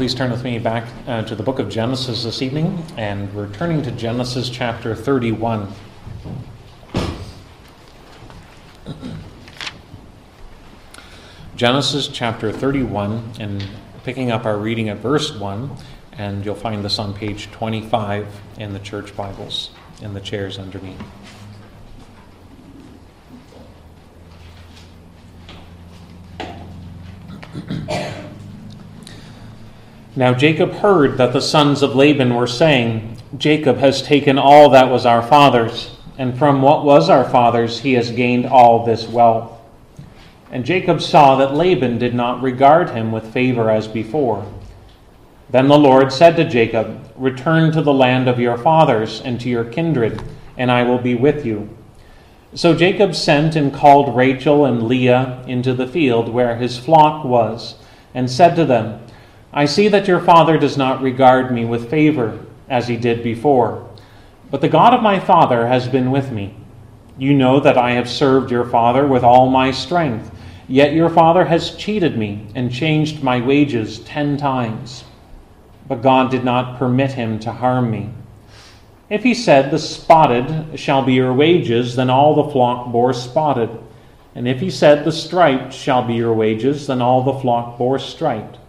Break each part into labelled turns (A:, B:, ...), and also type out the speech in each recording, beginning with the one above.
A: please turn with me back uh, to the book of Genesis this evening, and we're turning to Genesis chapter 31. Genesis chapter 31, and picking up our reading at verse 1, and you'll find this on page 25 in the church Bibles, in the chairs underneath. Now Jacob heard that the sons of Laban were saying, Jacob has taken all that was our father's, and from what was our father's he has gained all this wealth. And Jacob saw that Laban did not regard him with favor as before. Then the Lord said to Jacob, Return to the land of your fathers and to your kindred, and I will be with you. So Jacob sent and called Rachel and Leah into the field where his flock was, and said to them, I see that your father does not regard me with favor as he did before, but the God of my father has been with me. You know that I have served your father with all my strength, yet your father has cheated me and changed my wages ten times. But God did not permit him to harm me. If he said, The spotted shall be your wages, then all the flock bore spotted. And if he said, The striped shall be your wages, then all the flock bore striped.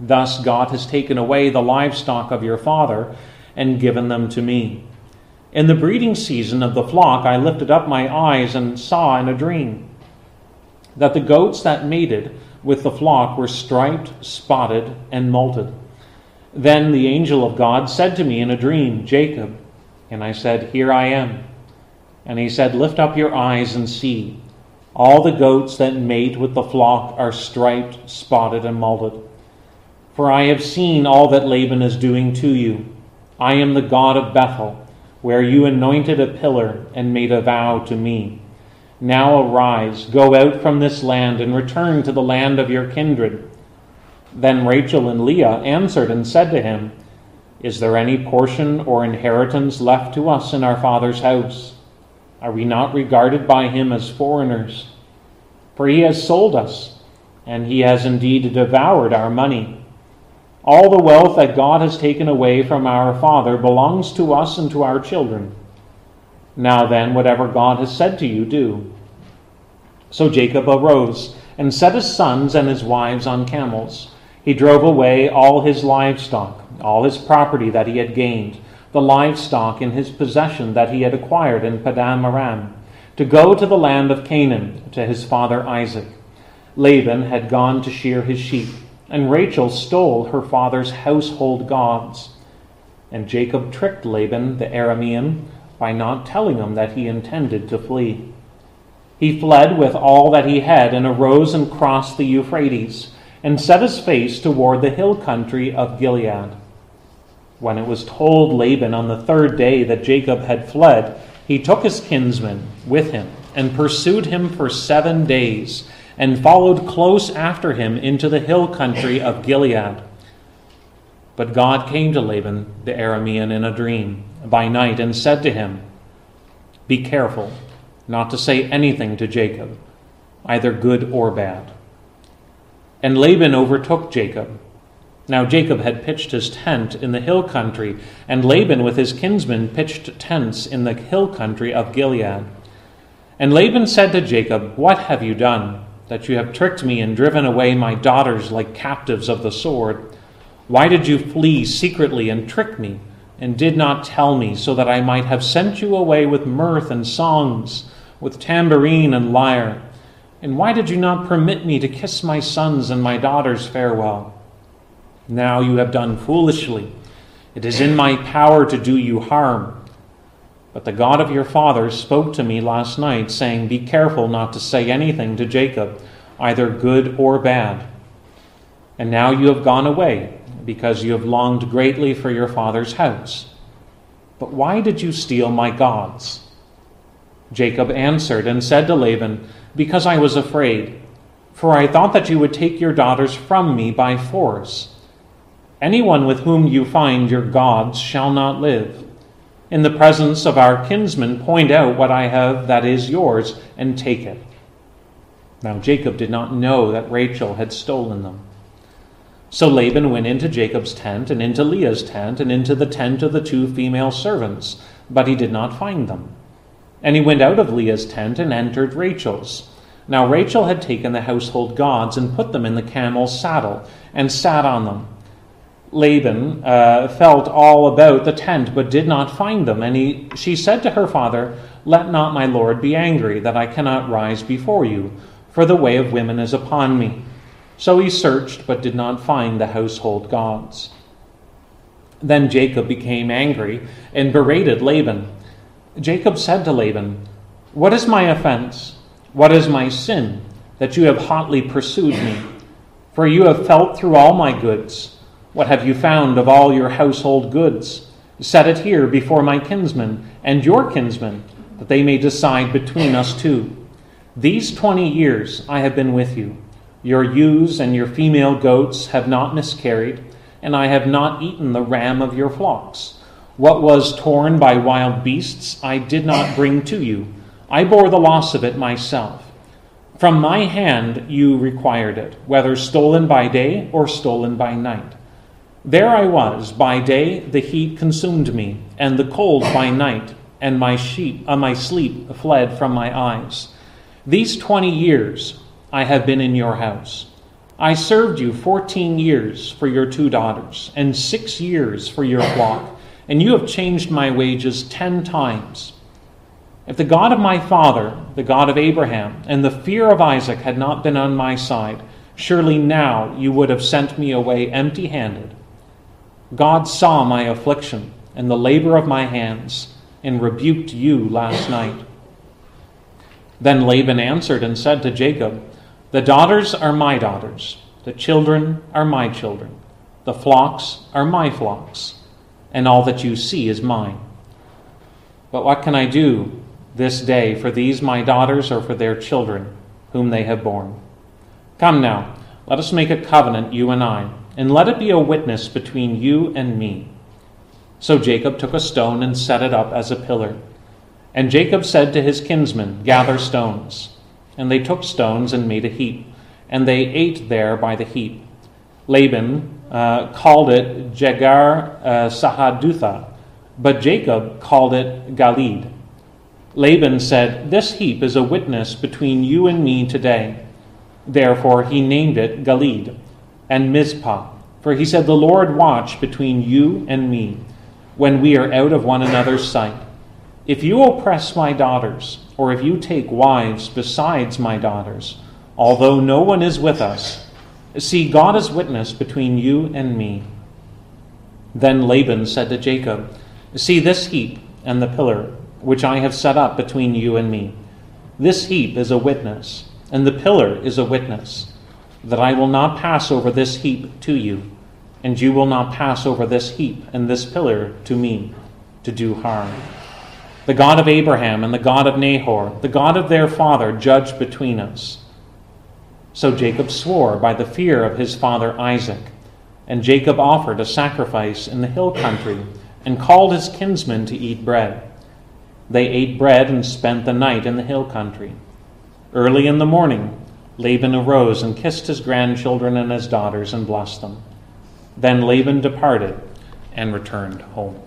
A: Thus God has taken away the livestock of your father and given them to me. In the breeding season of the flock, I lifted up my eyes and saw in a dream that the goats that mated with the flock were striped, spotted, and mottled. Then the angel of God said to me in a dream, Jacob. And I said, Here I am. And he said, Lift up your eyes and see. All the goats that mate with the flock are striped, spotted, and mottled. For I have seen all that Laban is doing to you. I am the God of Bethel, where you anointed a pillar and made a vow to me. Now arise, go out from this land, and return to the land of your kindred. Then Rachel and Leah answered and said to him, Is there any portion or inheritance left to us in our father's house? Are we not regarded by him as foreigners? For he has sold us, and he has indeed devoured our money. All the wealth that God has taken away from our Father belongs to us and to our children. Now then, whatever God has said to you, do. So Jacob arose and set his sons and his wives on camels. He drove away all his livestock, all his property that he had gained, the livestock in his possession that he had acquired in Padan Aram, to go to the land of Canaan to his father Isaac. Laban had gone to shear his sheep and Rachel stole her father's household gods. And Jacob tricked Laban the Aramean by not telling him that he intended to flee. He fled with all that he had and arose and crossed the Euphrates and set his face toward the hill country of Gilead. When it was told Laban on the third day that Jacob had fled, he took his kinsmen with him and pursued him for seven days and followed close after him into the hill country of Gilead. But God came to Laban the Aramean in a dream by night and said to him, Be careful not to say anything to Jacob, either good or bad. And Laban overtook Jacob. Now Jacob had pitched his tent in the hill country, and Laban with his kinsmen pitched tents in the hill country of Gilead. And Laban said to Jacob, What have you done? That you have tricked me and driven away my daughters like captives of the sword? Why did you flee secretly and trick me, and did not tell me, so that I might have sent you away with mirth and songs, with tambourine and lyre? And why did you not permit me to kiss my sons and my daughters farewell? Now you have done foolishly. It is in my power to do you harm. But the God of your fathers spoke to me last night, saying, Be careful not to say anything to Jacob, either good or bad. And now you have gone away, because you have longed greatly for your father's house. But why did you steal my gods? Jacob answered and said to Laban, Because I was afraid, for I thought that you would take your daughters from me by force. Anyone with whom you find your gods shall not live in the presence of our kinsmen, point out what I have that is yours, and take it. Now Jacob did not know that Rachel had stolen them. So Laban went into Jacob's tent, and into Leah's tent, and into the tent of the two female servants, but he did not find them. And he went out of Leah's tent and entered Rachel's. Now Rachel had taken the household gods and put them in the camel's saddle, and sat on them. Laban uh, felt all about the tent, but did not find them. And he, she said to her father, Let not my lord be angry, that I cannot rise before you, for the way of women is upon me. So he searched, but did not find the household gods. Then Jacob became angry and berated Laban. Jacob said to Laban, What is my offense? What is my sin, that you have hotly pursued me? For you have felt through all my goods. What have you found of all your household goods? Set it here before my kinsmen and your kinsmen, that they may decide between us two. These twenty years I have been with you. Your ewes and your female goats have not miscarried, and I have not eaten the ram of your flocks. What was torn by wild beasts I did not bring to you. I bore the loss of it myself. From my hand you required it, whether stolen by day or stolen by night. There I was, by day the heat consumed me, and the cold by night, and my sheep, uh, my sleep fled from my eyes. These twenty years I have been in your house. I served you fourteen years for your two daughters, and six years for your flock, and you have changed my wages ten times. If the God of my father, the God of Abraham, and the fear of Isaac had not been on my side, surely now you would have sent me away empty handed. God saw my affliction and the labor of my hands, and rebuked you last night. Then Laban answered and said to Jacob, the daughters are my daughters, the children are my children, the flocks are my flocks, and all that you see is mine. But what can I do this day for these my daughters or for their children, whom they have borne? Come now, let us make a covenant, you and I, and let it be a witness between you and me. So Jacob took a stone and set it up as a pillar. And Jacob said to his kinsmen, Gather stones. And they took stones and made a heap, and they ate there by the heap. Laban uh, called it Jegar uh, Sahadutha, but Jacob called it Galeed. Laban said, This heap is a witness between you and me today. Therefore he named it Galeed and Mizpah, for he said, The Lord watch between you and me when we are out of one another's sight. If you oppress my daughters, or if you take wives besides my daughters, although no one is with us, see, God is witness between you and me. Then Laban said to Jacob, See this heap and the pillar which I have set up between you and me. This heap is a witness, and the pillar is a witness, that I will not pass over this heap to you, and you will not pass over this heap and this pillar to me to do harm. The God of Abraham and the God of Nahor, the God of their father, judge between us. So Jacob swore by the fear of his father Isaac. And Jacob offered a sacrifice in the hill country and called his kinsmen to eat bread. They ate bread and spent the night in the hill country. Early in the morning, Laban arose and kissed his grandchildren and his daughters and blessed them. Then Laban departed and returned home.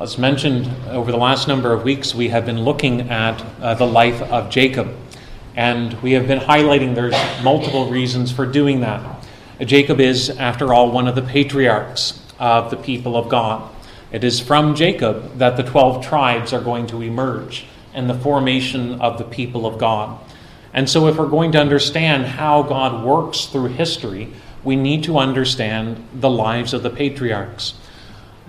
A: As mentioned over the last number of weeks, we have been looking at uh, the life of Jacob. And we have been highlighting there's multiple reasons for doing that. Jacob is, after all, one of the patriarchs of the people of God. It is from Jacob that the 12 tribes are going to emerge and the formation of the people of God. And so, if we're going to understand how God works through history, we need to understand the lives of the patriarchs.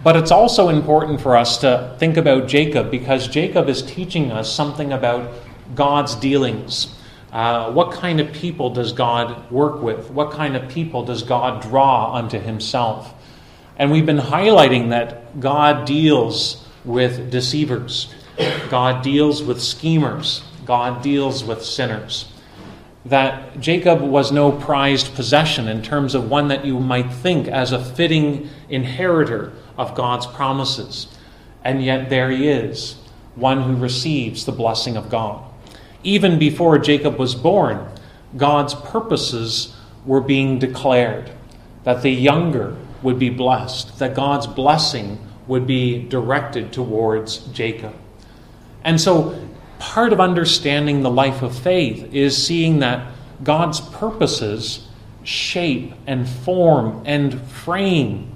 A: But it's also important for us to think about Jacob because Jacob is teaching us something about God's dealings. Uh, what kind of people does God work with? What kind of people does God draw unto himself? And we've been highlighting that God deals with deceivers, God deals with schemers, God deals with sinners. That Jacob was no prized possession in terms of one that you might think as a fitting inheritor of God's promises. And yet there he is, one who receives the blessing of God. Even before Jacob was born, God's purposes were being declared, that the younger would be blessed, that God's blessing would be directed towards Jacob. And so, part of understanding the life of faith is seeing that God's purposes shape and form and frame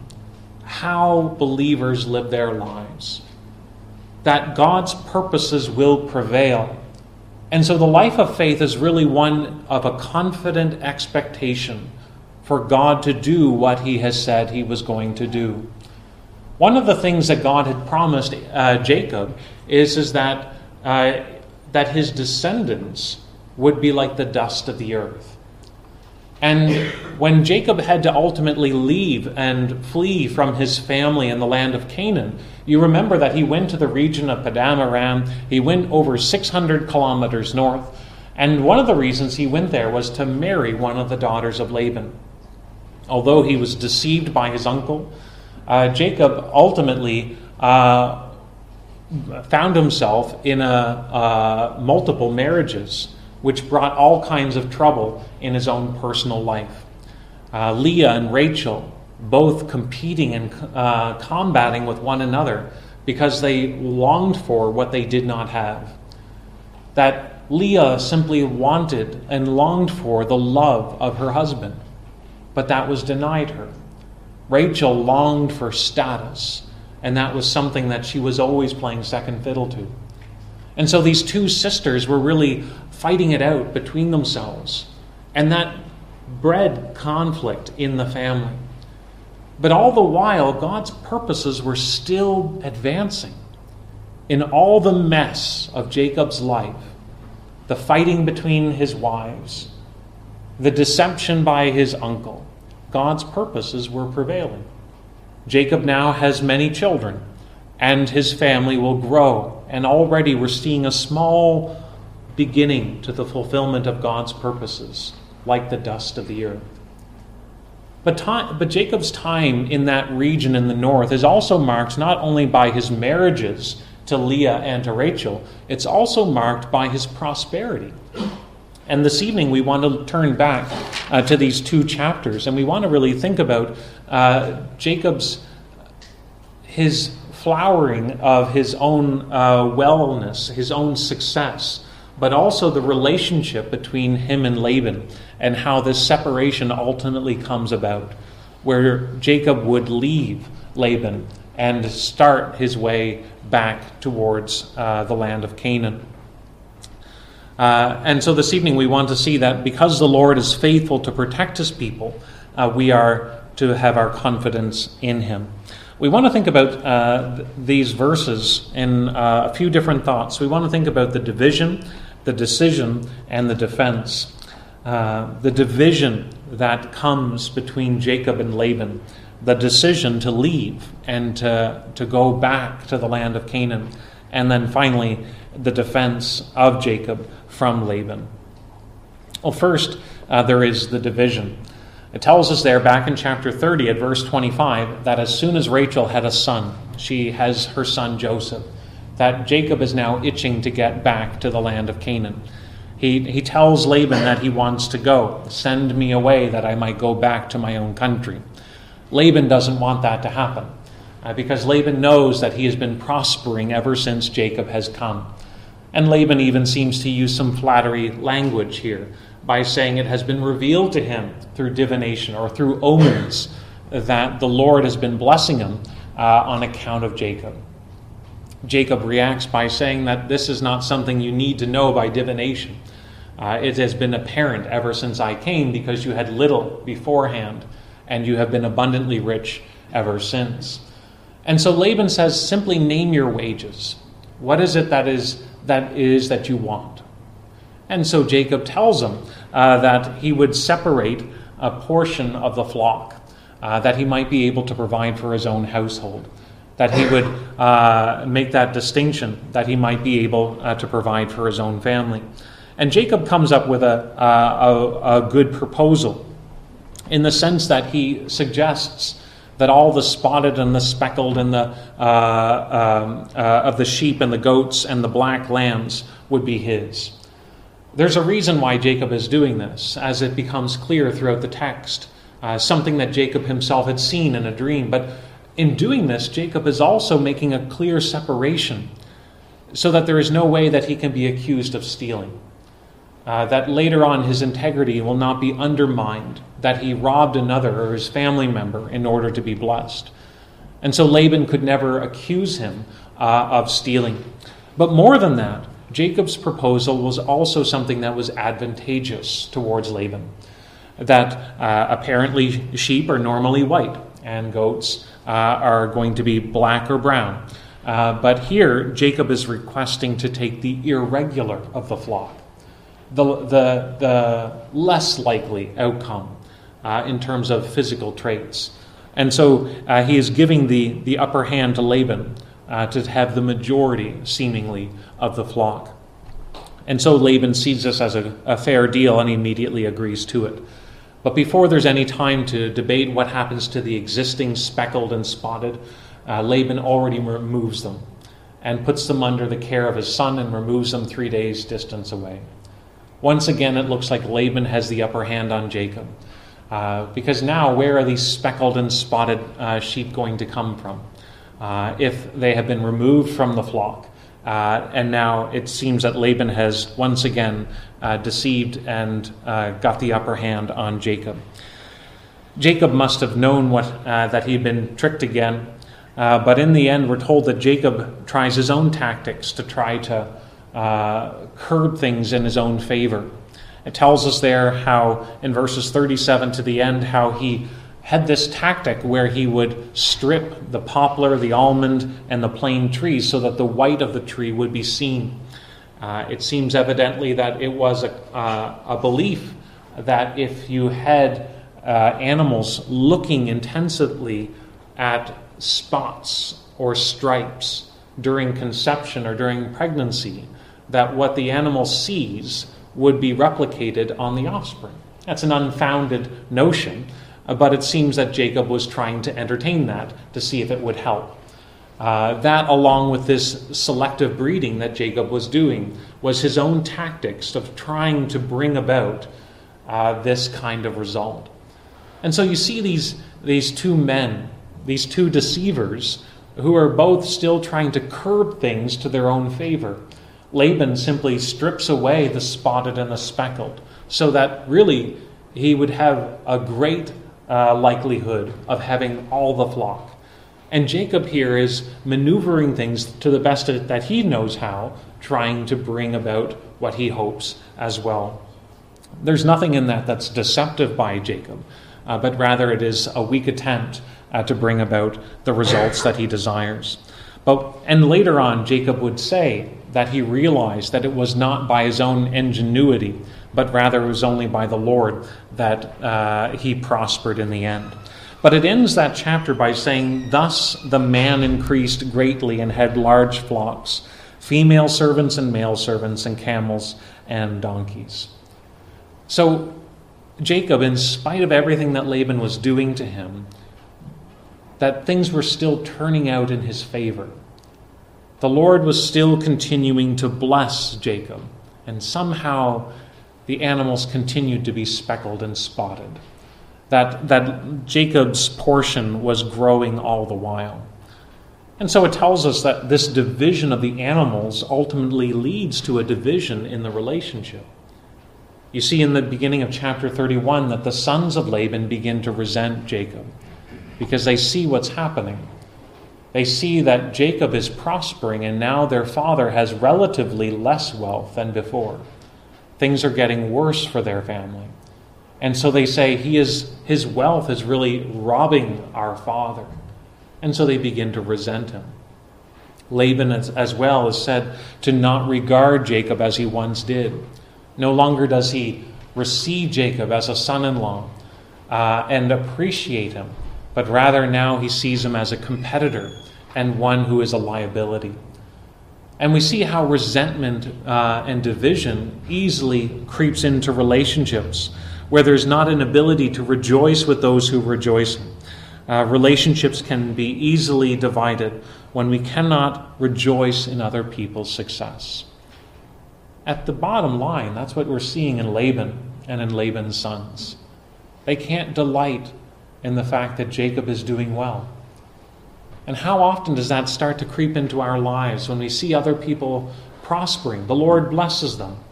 A: how believers live their lives. That God's purposes will prevail. And so the life of faith is really one of a confident expectation for God to do what he has said he was going to do. One of the things that God had promised uh, Jacob is, is that, uh, that his descendants would be like the dust of the earth. And when Jacob had to ultimately leave and flee from his family in the land of Canaan, you remember that he went to the region of Paddan Aram. He went over 600 kilometers north. And one of the reasons he went there was to marry one of the daughters of Laban. Although he was deceived by his uncle, uh, Jacob ultimately uh, found himself in a, uh, multiple marriages which brought all kinds of trouble in his own personal life. Uh, Leah and Rachel both competing and uh, combating with one another because they longed for what they did not have. That Leah simply wanted and longed for the love of her husband, but that was denied her. Rachel longed for status, and that was something that she was always playing second fiddle to. And so these two sisters were really fighting it out between themselves. And that bred conflict in the family. But all the while, God's purposes were still advancing. In all the mess of Jacob's life, the fighting between his wives, the deception by his uncle, God's purposes were prevailing. Jacob now has many children, and his family will grow. And already we're seeing a small beginning to the fulfillment of God's purposes, like the dust of the earth. But, time, but Jacob's time in that region in the north is also marked not only by his marriages to Leah and to Rachel, it's also marked by his prosperity. And this evening we want to turn back uh, to these two chapters and we want to really think about uh, Jacob's his flowering of his own uh, wellness, his own success, but also the relationship between him and Laban and how this separation ultimately comes about, where Jacob would leave Laban and start his way back towards uh, the land of Canaan. Uh, and so this evening we want to see that because the Lord is faithful to protect his people, uh, we are to have our confidence in him. We want to think about uh, these verses in uh, a few different thoughts. We want to think about the division the decision and the defense. Uh, the division that comes between Jacob and Laban, the decision to leave and to, to go back to the land of Canaan, and then finally the defense of Jacob from Laban. Well, first, uh, there is the division. It tells us there back in chapter 30 at verse 25 that as soon as Rachel had a son, she has her son Joseph that Jacob is now itching to get back to the land of Canaan. He, he tells Laban that he wants to go. Send me away that I might go back to my own country. Laban doesn't want that to happen uh, because Laban knows that he has been prospering ever since Jacob has come. And Laban even seems to use some flattery language here by saying it has been revealed to him through divination or through omens that the Lord has been blessing him uh, on account of Jacob. Jacob reacts by saying that this is not something you need to know by divination. Uh, it has been apparent ever since I came because you had little beforehand, and you have been abundantly rich ever since. And so Laban says, simply name your wages. What is it that is that is that you want? And so Jacob tells him uh, that he would separate a portion of the flock, uh, that he might be able to provide for his own household that he would uh, make that distinction, that he might be able uh, to provide for his own family. And Jacob comes up with a, uh, a, a, good proposal in the sense that he suggests that all the spotted and the speckled and the, uh, um, uh, of the sheep and the goats and the black lambs would be his. There's a reason why Jacob is doing this, as it becomes clear throughout the text. Uh, something that Jacob himself had seen in a dream. But in doing this, Jacob is also making a clear separation so that there is no way that he can be accused of stealing. Uh, that later on his integrity will not be undermined, that he robbed another or his family member in order to be blessed. And so Laban could never accuse him uh, of stealing. But more than that, Jacob's proposal was also something that was advantageous towards Laban. That uh, apparently sheep are normally white and goats uh, are going to be black or brown. Uh, but here, Jacob is requesting to take the irregular of the flock, the, the, the less likely outcome uh, in terms of physical traits. And so uh, he is giving the, the upper hand to Laban uh, to have the majority, seemingly, of the flock. And so Laban sees this as a, a fair deal and immediately agrees to it. But before there's any time to debate what happens to the existing speckled and spotted, uh, Laban already removes them and puts them under the care of his son and removes them three days' distance away. Once again, it looks like Laban has the upper hand on Jacob. Uh, because now, where are these speckled and spotted uh, sheep going to come from? Uh, if they have been removed from the flock. Uh, and now it seems that Laban has once again uh, deceived and got the upper hand on Jacob. Jacob must have known what, that he'd been tricked again but in the end, we're told that Jacob tries his own tactics to try to uh, curb things in his own favor. It tells us there how, in verses 37 to the end, how he had this tactic where he would strip the poplar, the almond, and the plane trees so that the white of the tree would be seen. Uh, it seems evidently that it was a, uh, a belief that if you had uh, animals looking intensively at spots or stripes during conception or during pregnancy, that what the animal sees would be replicated on the offspring. That's an unfounded notion, uh, but it seems that Jacob was trying to entertain that to see if it would help. Uh, that, along with this selective breeding that Jacob was doing, was his own tactics of trying to bring about uh, this kind of result. And so you see these, these two men these two deceivers who are both still trying to curb things to their own favor. Laban simply strips away the spotted and the speckled so that really he would have a great uh, likelihood of having all the flock. And Jacob here is maneuvering things to the best that he knows how, trying to bring about what he hopes as well. There's nothing in that that's deceptive by Jacob, uh, but rather it is a weak attempt uh, to bring about the results that he desires. But, and later on, Jacob would say that he realized that it was not by his own ingenuity, but rather it was only by the Lord that uh, he prospered in the end. But it ends that chapter by saying, Thus the man increased greatly and had large flocks, female servants and male servants, and camels and donkeys. So Jacob, in spite of everything that Laban was doing to him, that things were still turning out in his favor. The Lord was still continuing to bless Jacob, and somehow the animals continued to be speckled and spotted. That, that Jacob's portion was growing all the while. And so it tells us that this division of the animals ultimately leads to a division in the relationship. You see in the beginning of chapter 31 that the sons of Laban begin to resent Jacob because they see what's happening. They see that Jacob is prospering and now their father has relatively less wealth than before. Things are getting worse for their family. And so they say he is his wealth is really robbing our father. And so they begin to resent him. Laban as, as well is said to not regard Jacob as he once did. No longer does he receive Jacob as a son in law uh, and appreciate him but rather now he sees him as a competitor and one who is a liability. And we see how resentment uh, and division easily creeps into relationships where there's not an ability to rejoice with those who rejoice. Uh, relationships can be easily divided when we cannot rejoice in other people's success. at the bottom line, that's what we're seeing in Laban and in Laban's sons. They can't delight in the fact that Jacob is doing well. And how often does that start to creep into our lives when we see other people prospering? The Lord blesses them,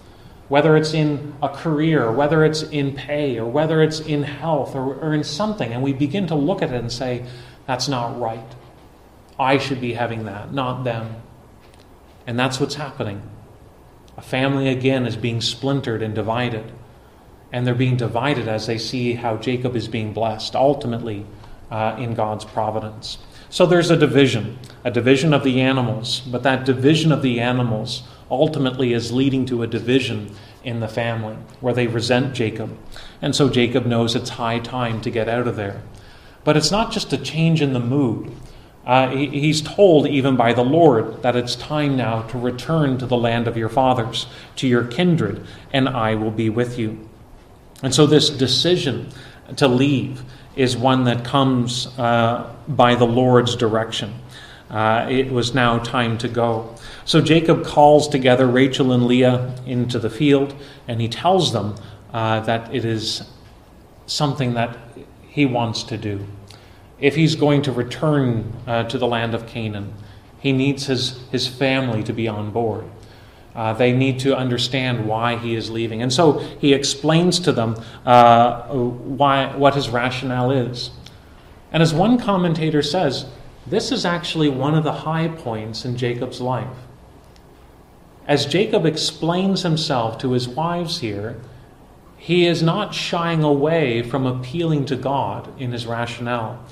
A: whether it's in a career, whether it's in pay, or whether it's in health, or, or in something, and we begin to look at it and say, that's not right. I should be having that, not them. And that's what's happening. A family again is being splintered and divided. And they're being divided as they see how Jacob is being blessed, ultimately uh, in God's providence. So there's a division, a division of the animals, but that division of the animals ultimately is leading to a division in the family where they resent Jacob. And so Jacob knows it's high time to get out of there. But it's not just a change in the mood. Uh, he, he's told even by the Lord that it's time now to return to the land of your fathers, to your kindred, and I will be with you. And so this decision to leave is one that comes uh, by the Lord's direction. Uh, it was now time to go. So Jacob calls together Rachel and Leah into the field, and he tells them uh, that it is something that he wants to do. If he's going to return uh, to the land of Canaan, he needs his, his family to be on board. Uh, they need to understand why he is leaving. And so he explains to them uh, why, what his rationale is. And as one commentator says, this is actually one of the high points in Jacob's life. As Jacob explains himself to his wives here, he is not shying away from appealing to God in his rationale.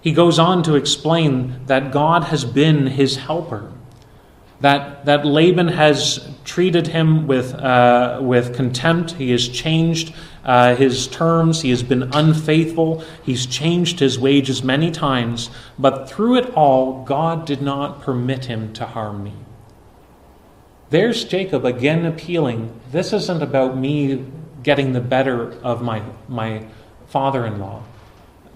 A: He goes on to explain that God has been his helper that, that Laban has treated him with, uh, with contempt. He has changed uh, his terms. He has been unfaithful. He's changed his wages many times. But through it all, God did not permit him to harm me. There's Jacob again appealing. This isn't about me getting the better of my, my father in law.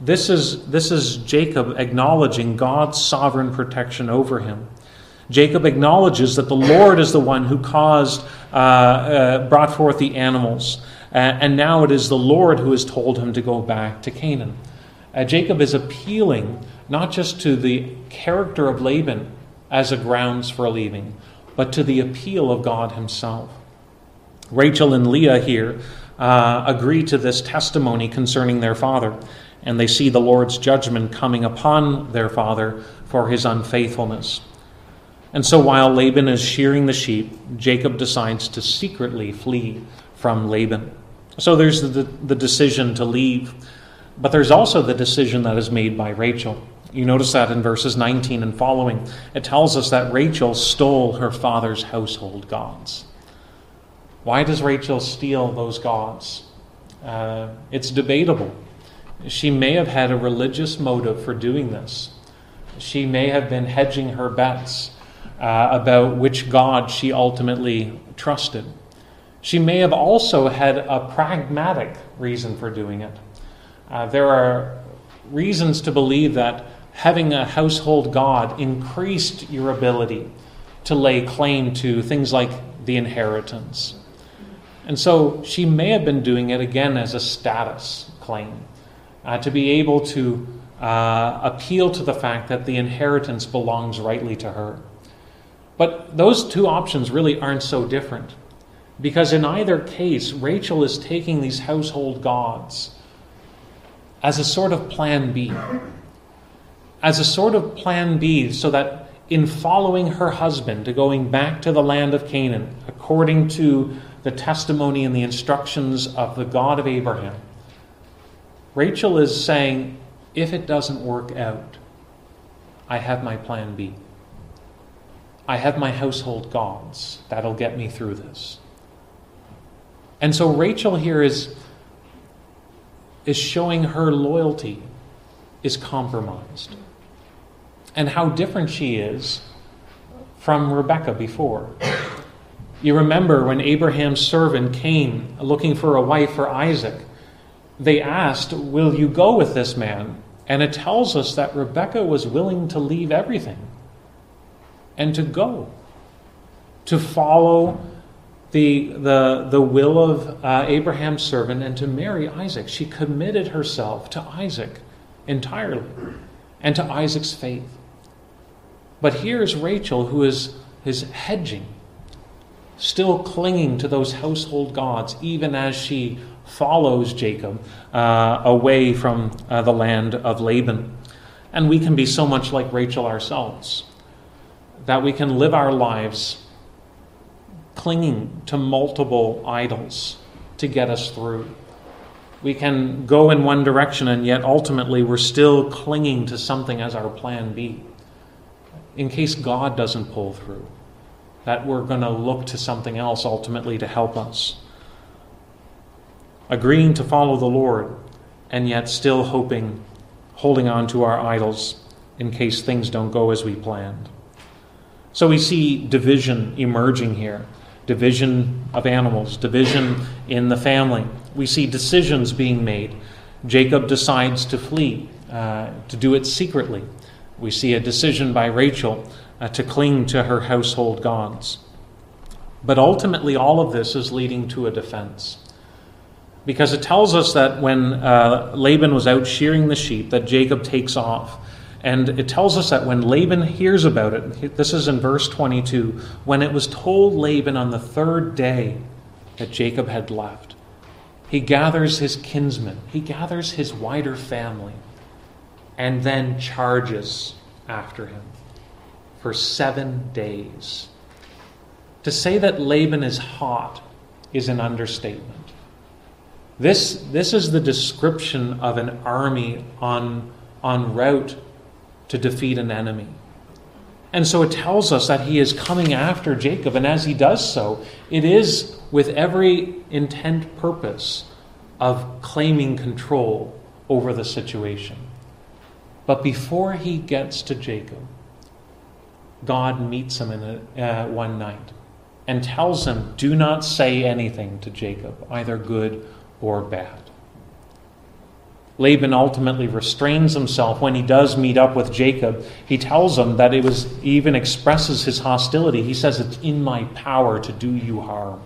A: This is, this is Jacob acknowledging God's sovereign protection over him. Jacob acknowledges that the Lord is the one who caused, uh, uh, brought forth the animals, uh, and now it is the Lord who has told him to go back to Canaan. Uh, Jacob is appealing not just to the character of Laban as a grounds for leaving, but to the appeal of God himself. Rachel and Leah here uh, agree to this testimony concerning their father, and they see the Lord's judgment coming upon their father for his unfaithfulness. And so while Laban is shearing the sheep, Jacob decides to secretly flee from Laban. So there's the, the decision to leave, but there's also the decision that is made by Rachel. You notice that in verses 19 and following. It tells us that Rachel stole her father's household gods. Why does Rachel steal those gods? Uh, it's debatable. She may have had a religious motive for doing this. She may have been hedging her bets uh, about which God she ultimately trusted. She may have also had a pragmatic reason for doing it. Uh, there are reasons to believe that having a household God increased your ability to lay claim to things like the inheritance. And so she may have been doing it again as a status claim, uh, to be able to uh, appeal to the fact that the inheritance belongs rightly to her. But those two options really aren't so different. Because in either case, Rachel is taking these household gods as a sort of plan B. As a sort of plan B, so that in following her husband to going back to the land of Canaan, according to the testimony and the instructions of the God of Abraham, Rachel is saying, if it doesn't work out, I have my plan B. I have my household gods. That'll get me through this. And so Rachel here is, is showing her loyalty is compromised. And how different she is from Rebecca before. You remember when Abraham's servant came looking for a wife for Isaac, they asked, Will you go with this man? And it tells us that Rebecca was willing to leave everything and to go, to follow the, the, the will of uh, Abraham's servant and to marry Isaac. She committed herself to Isaac entirely and to Isaac's faith. But here's Rachel, who is, is hedging, still clinging to those household gods, even as she follows Jacob uh, away from uh, the land of Laban. And we can be so much like Rachel ourselves, that we can live our lives clinging to multiple idols to get us through. We can go in one direction, and yet ultimately we're still clinging to something as our plan B. In case God doesn't pull through, that we're going to look to something else ultimately to help us. Agreeing to follow the Lord, and yet still hoping, holding on to our idols in case things don't go as we planned. So we see division emerging here division of animals, division in the family. We see decisions being made. Jacob decides to flee, uh, to do it secretly. We see a decision by Rachel uh, to cling to her household gods. But ultimately, all of this is leading to a defense. Because it tells us that when uh, Laban was out shearing the sheep, that Jacob takes off and it tells us that when Laban hears about it, this is in verse 22, when it was told Laban on the third day that Jacob had left, he gathers his kinsmen, he gathers his wider family, and then charges after him for seven days. To say that Laban is hot is an understatement. This, this is the description of an army on, on route to defeat an enemy. And so it tells us that he is coming after Jacob, and as he does so, it is with every intent purpose of claiming control over the situation. But before he gets to Jacob, God meets him in a, uh, one night and tells him, Do not say anything to Jacob, either good or bad. Laban ultimately restrains himself when he does meet up with Jacob. He tells him that it was even expresses his hostility. He says, It's in my power to do you harm.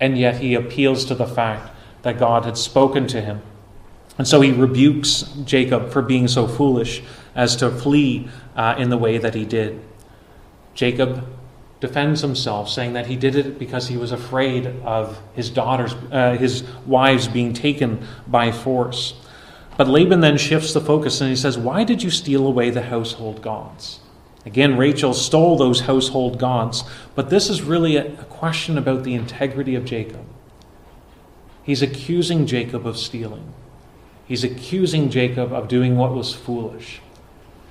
A: And yet he appeals to the fact that God had spoken to him. And so he rebukes Jacob for being so foolish as to flee uh, in the way that he did. Jacob defends himself, saying that he did it because he was afraid of his daughters, uh, his wives being taken by force. But Laban then shifts the focus and he says, Why did you steal away the household gods? Again, Rachel stole those household gods, but this is really a, a question about the integrity of Jacob. He's accusing Jacob of stealing. He's accusing Jacob of doing what was foolish.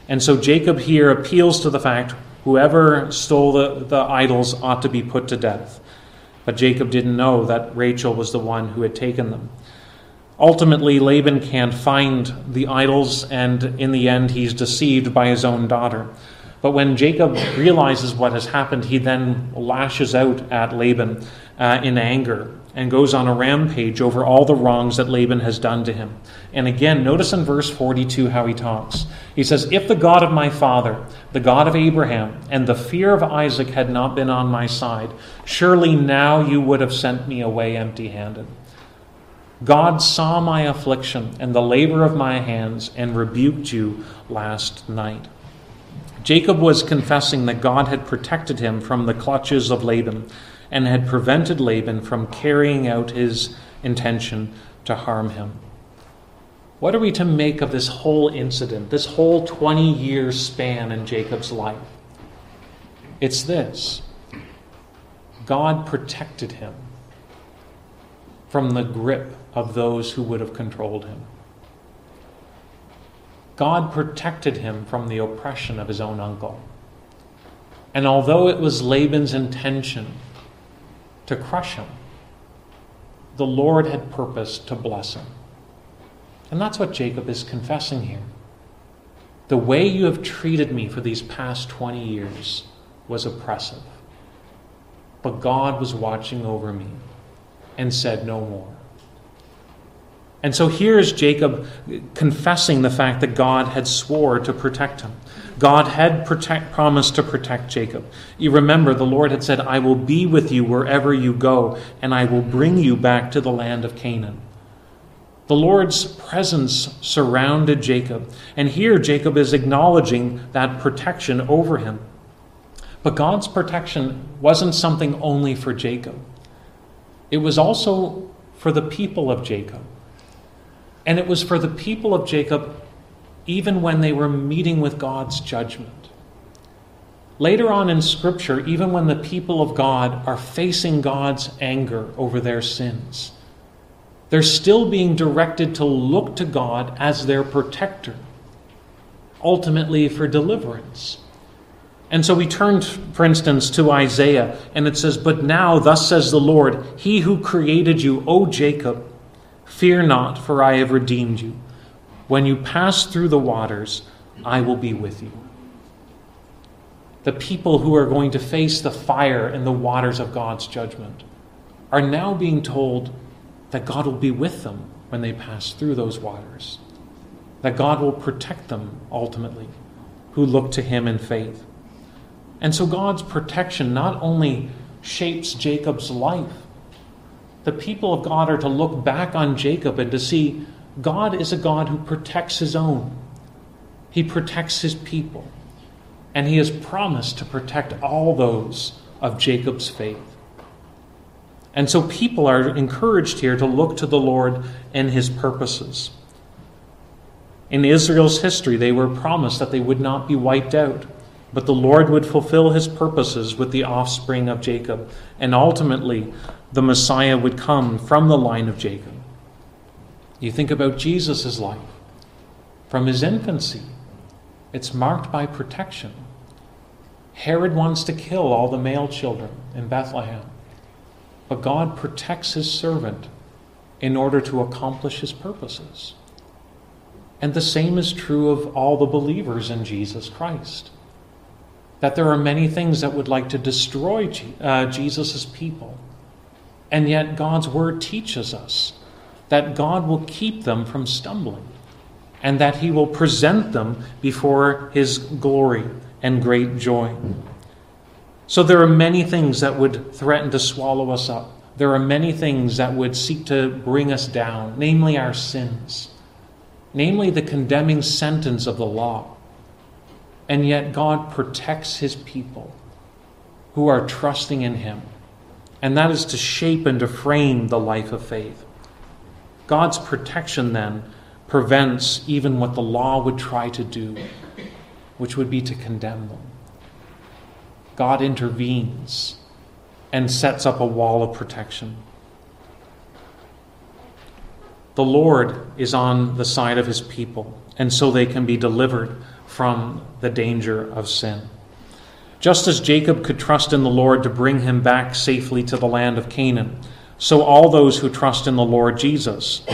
A: And so Jacob here appeals to the fact Whoever stole the, the idols ought to be put to death. But Jacob didn't know that Rachel was the one who had taken them. Ultimately, Laban can't find the idols, and in the end, he's deceived by his own daughter. But when Jacob realizes what has happened, he then lashes out at Laban uh, in anger and goes on a rampage over all the wrongs that Laban has done to him. And again, notice in verse 42 how he talks. He says, If the God of my father, the God of Abraham, and the fear of Isaac had not been on my side, surely now you would have sent me away empty handed. God saw my affliction and the labor of my hands and rebuked you last night. Jacob was confessing that God had protected him from the clutches of Laban and had prevented Laban from carrying out his intention to harm him. What are we to make of this whole incident, this whole 20 year span in Jacob's life? It's this God protected him from the grip of those who would have controlled him. God protected him from the oppression of his own uncle. And although it was Laban's intention to crush him. The Lord had purposed to bless him. And that's what Jacob is confessing here. The way you have treated me for these past 20 years was oppressive. But God was watching over me and said no more. And so here's Jacob confessing the fact that God had swore to protect him. God had protect, promised to protect Jacob. You remember, the Lord had said, I will be with you wherever you go, and I will bring you back to the land of Canaan. The Lord's presence surrounded Jacob, and here Jacob is acknowledging that protection over him. But God's protection wasn't something only for Jacob, it was also for the people of Jacob. And it was for the people of Jacob even when they were meeting with God's judgment. Later on in Scripture, even when the people of God are facing God's anger over their sins, they're still being directed to look to God as their protector, ultimately for deliverance. And so we turn, for instance, to Isaiah, and it says, But now, thus says the Lord, He who created you, O Jacob, fear not, for I have redeemed you. When you pass through the waters, I will be with you. The people who are going to face the fire and the waters of God's judgment are now being told that God will be with them when they pass through those waters, that God will protect them ultimately, who look to Him in faith. And so God's protection not only shapes Jacob's life, the people of God are to look back on Jacob and to see God is a God who protects his own. He protects his people. And he has promised to protect all those of Jacob's faith. And so people are encouraged here to look to the Lord and his purposes. In Israel's history, they were promised that they would not be wiped out, but the Lord would fulfill his purposes with the offspring of Jacob, and ultimately the Messiah would come from the line of Jacob. You think about Jesus' life. From his infancy, it's marked by protection. Herod wants to kill all the male children in Bethlehem, but God protects his servant in order to accomplish his purposes. And the same is true of all the believers in Jesus Christ. That there are many things that would like to destroy uh, Jesus' people. And yet, God's word teaches us that God will keep them from stumbling and that he will present them before his glory and great joy. So there are many things that would threaten to swallow us up. There are many things that would seek to bring us down, namely our sins, namely the condemning sentence of the law. And yet God protects his people who are trusting in him. And that is to shape and to frame the life of faith. God's protection then prevents even what the law would try to do, which would be to condemn them. God intervenes and sets up a wall of protection. The Lord is on the side of his people, and so they can be delivered from the danger of sin. Just as Jacob could trust in the Lord to bring him back safely to the land of Canaan, so all those who trust in the Lord Jesus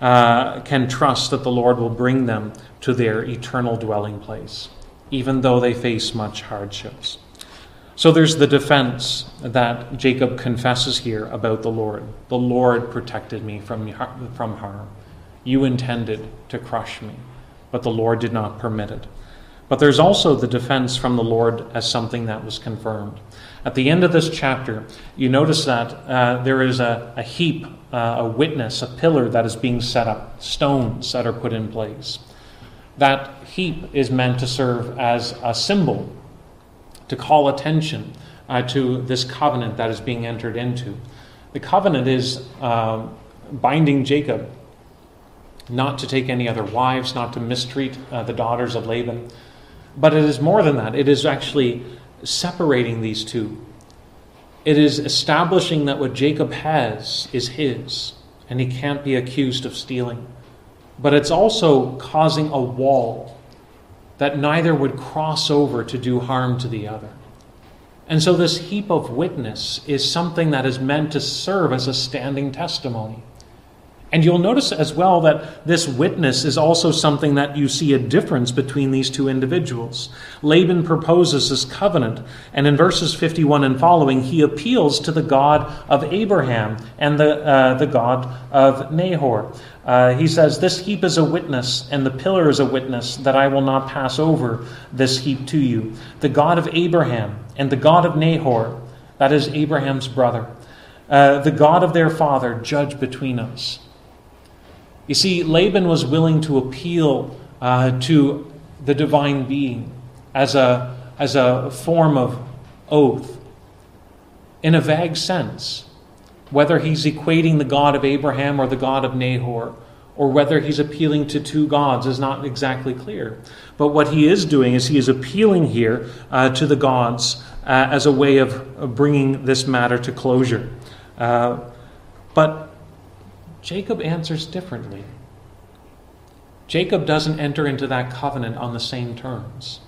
A: uh, can trust that the Lord will bring them to their eternal dwelling place, even though they face much hardships. So there's the defense that Jacob confesses here about the Lord. The Lord protected me from, from harm. You intended to crush me, but the Lord did not permit it. But there's also the defense from the Lord as something that was confirmed. At the end of this chapter, you notice that uh, there is a, a heap, uh, a witness, a pillar that is being set up, stones that are put in place. That heap is meant to serve as a symbol to call attention uh, to this covenant that is being entered into. The covenant is uh, binding Jacob not to take any other wives, not to mistreat uh, the daughters of Laban. But it is more than that. It is actually separating these two. It is establishing that what Jacob has is his, and he can't be accused of stealing. But it's also causing a wall that neither would cross over to do harm to the other. And so, this heap of witness is something that is meant to serve as a standing testimony. And you'll notice as well that this witness is also something that you see a difference between these two individuals. Laban proposes this covenant, and in verses 51 and following, he appeals to the God of Abraham and the, uh, the God of Nahor. Uh, he says, This heap is a witness, and the pillar is a witness, that I will not pass over this heap to you. The God of Abraham and the God of Nahor, that is Abraham's brother, uh, the God of their father, judge between us. You see, Laban was willing to appeal uh, to the divine being as a, as a form of oath in a vague sense, whether he's equating the God of Abraham or the God of Nahor, or whether he's appealing to two gods is not exactly clear. But what he is doing is he is appealing here uh, to the gods uh, as a way of, of, bringing this matter to closure. Uh, but Jacob answers differently. Jacob doesn't enter into that covenant on the same terms.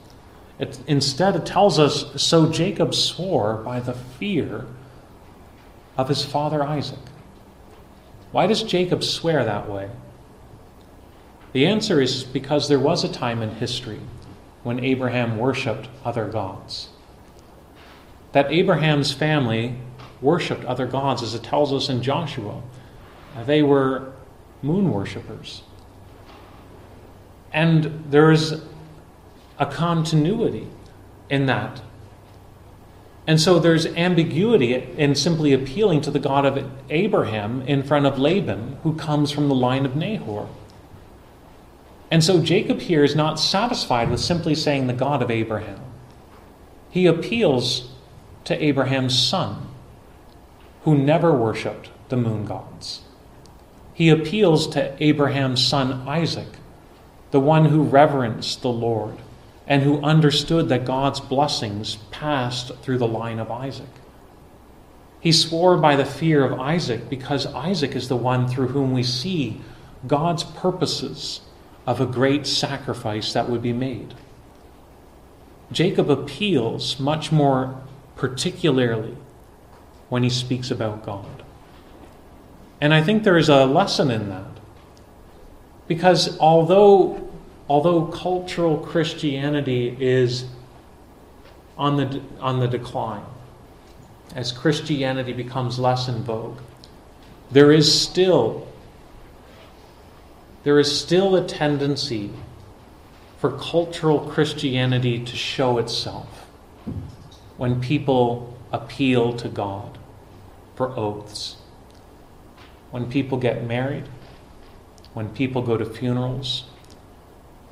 A: It, instead, it tells us so Jacob swore by the fear of his father Isaac. Why does Jacob swear that way? The answer is because there was a time in history when Abraham worshiped other gods. That Abraham's family worshiped other gods, as it tells us in Joshua. Uh, they were moon worshippers. And there is a continuity in that. And so there's ambiguity in simply appealing to the God of Abraham in front of Laban, who comes from the line of Nahor. And so Jacob here is not satisfied with simply saying the God of Abraham. He appeals to Abraham's son, who never worshipped the moon gods. He appeals to Abraham's son Isaac, the one who reverenced the Lord and who understood that God's blessings passed through the line of Isaac. He swore by the fear of Isaac because Isaac is the one through whom we see God's purposes of a great sacrifice that would be made. Jacob appeals much more particularly when he speaks about God. And I think there is a lesson in that. Because although, although cultural Christianity is on the, on the decline, as Christianity becomes less in vogue, there is still there is still a tendency for cultural Christianity to show itself when people appeal to God for oaths, when people get married, when people go to funerals,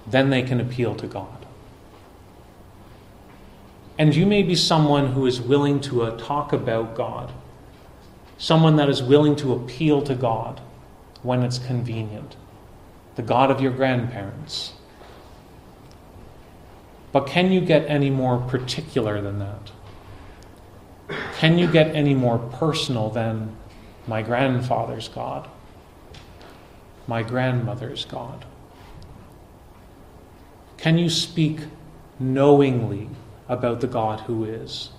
A: then they can appeal to God. And you may be someone who is willing to uh, talk about God, someone that is willing to appeal to God when it's convenient the God of your grandparents. But can you get any more particular than that? Can you get any more personal than my grandfather's God, my grandmother's God? Can you speak knowingly about the God who is?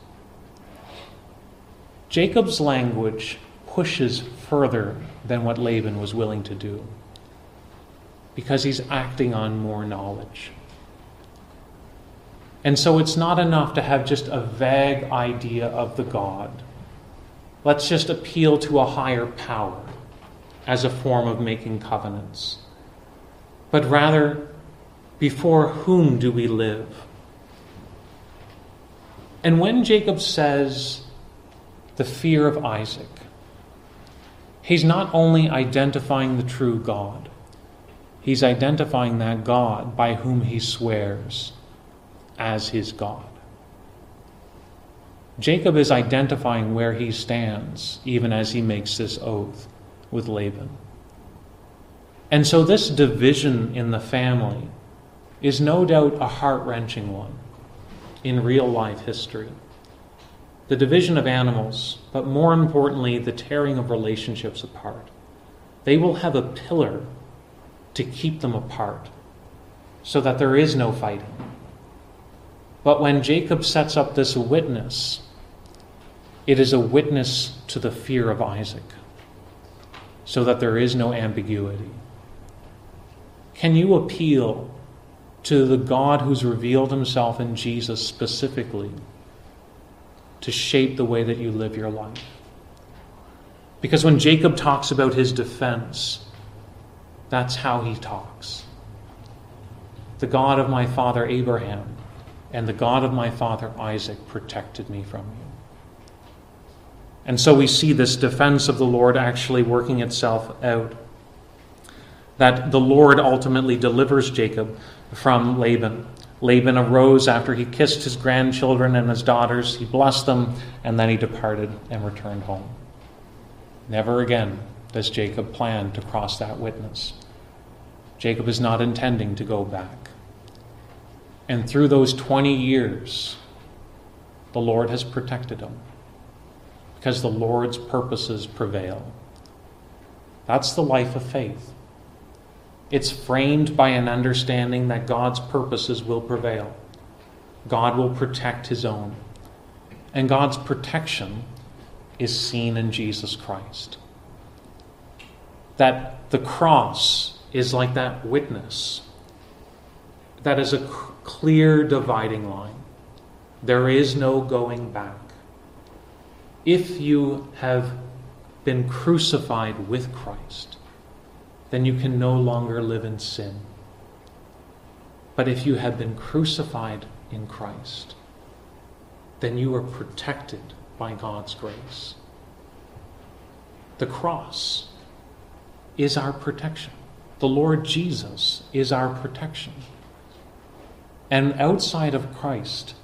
A: Jacob's language pushes further than what Laban was willing to do because he's acting on more knowledge. And so it's not enough to have just a vague idea of the God. Let's just appeal to a higher power as a form of making covenants. But rather, before whom do we live? And when Jacob says the fear of Isaac, he's not only identifying the true God, He's identifying that God by whom he swears as his God. Jacob is identifying where he stands even as he makes this oath with Laban. And so, this division in the family is no doubt a heart wrenching one in real life history. The division of animals, but more importantly, the tearing of relationships apart. They will have a pillar to keep them apart so that there is no fighting. But when Jacob sets up this witness, it is a witness to the fear of Isaac. so that there is no ambiguity? Can you appeal to the God who's revealed himself in Jesus specifically to shape the way that you live your life? Because when Jacob talks about his defense, that's how he talks. The God of my father Abraham and the God of my father Isaac protected me from you. And so we see this defense of the Lord actually working itself out. That the Lord ultimately delivers Jacob from Laban. Laban arose after he kissed his grandchildren and his daughters, he blessed them, and then he departed and returned home. Never again does Jacob plan to cross that witness. Jacob is not intending to go back. And through those 20 years, the Lord has protected him because the Lord's purposes prevail. That's the life of faith. It's framed by an understanding that God's purposes will prevail. God will protect his own. And God's protection is seen in Jesus Christ. That the cross is like that witness, that is a clear dividing line. There is no going back. If you have been crucified with Christ, then you can no longer live in sin. But if you have been crucified in Christ, then you are protected by God's grace. The cross is our protection. The Lord Jesus is our protection. And outside of Christ,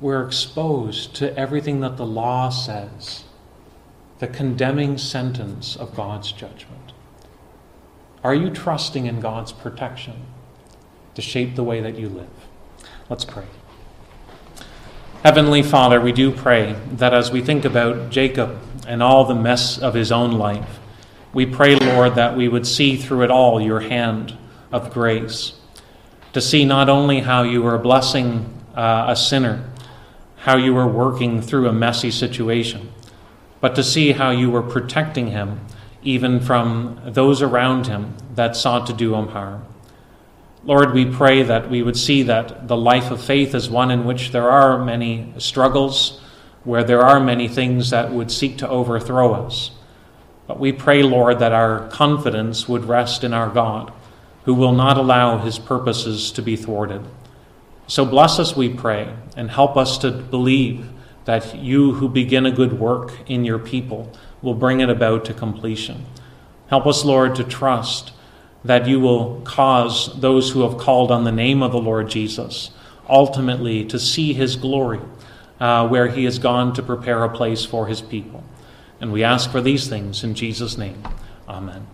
A: we're exposed to everything that the law says, the condemning sentence of God's judgment. Are you trusting in God's protection to shape the way that you live? Let's pray. Heavenly Father, we do pray that as we think about Jacob and all the mess of his own life, we pray, Lord, that we would see through it all your hand of grace, to see not only how you are blessing uh, a sinner, how you were working through a messy situation, but to see how you were protecting him even from those around him that sought to do him harm. Lord, we pray that we would see that the life of faith is one in which there are many struggles, where there are many things that would seek to overthrow us. But we pray, Lord, that our confidence would rest in our God, who will not allow his purposes to be thwarted. So bless us, we pray, and help us to believe that you who begin a good work in your people will bring it about to completion. Help us, Lord, to trust that you will cause those who have called on the name of the Lord Jesus ultimately to see his glory uh, where he has gone to prepare a place for his people. And we ask for these things in Jesus' name. Amen.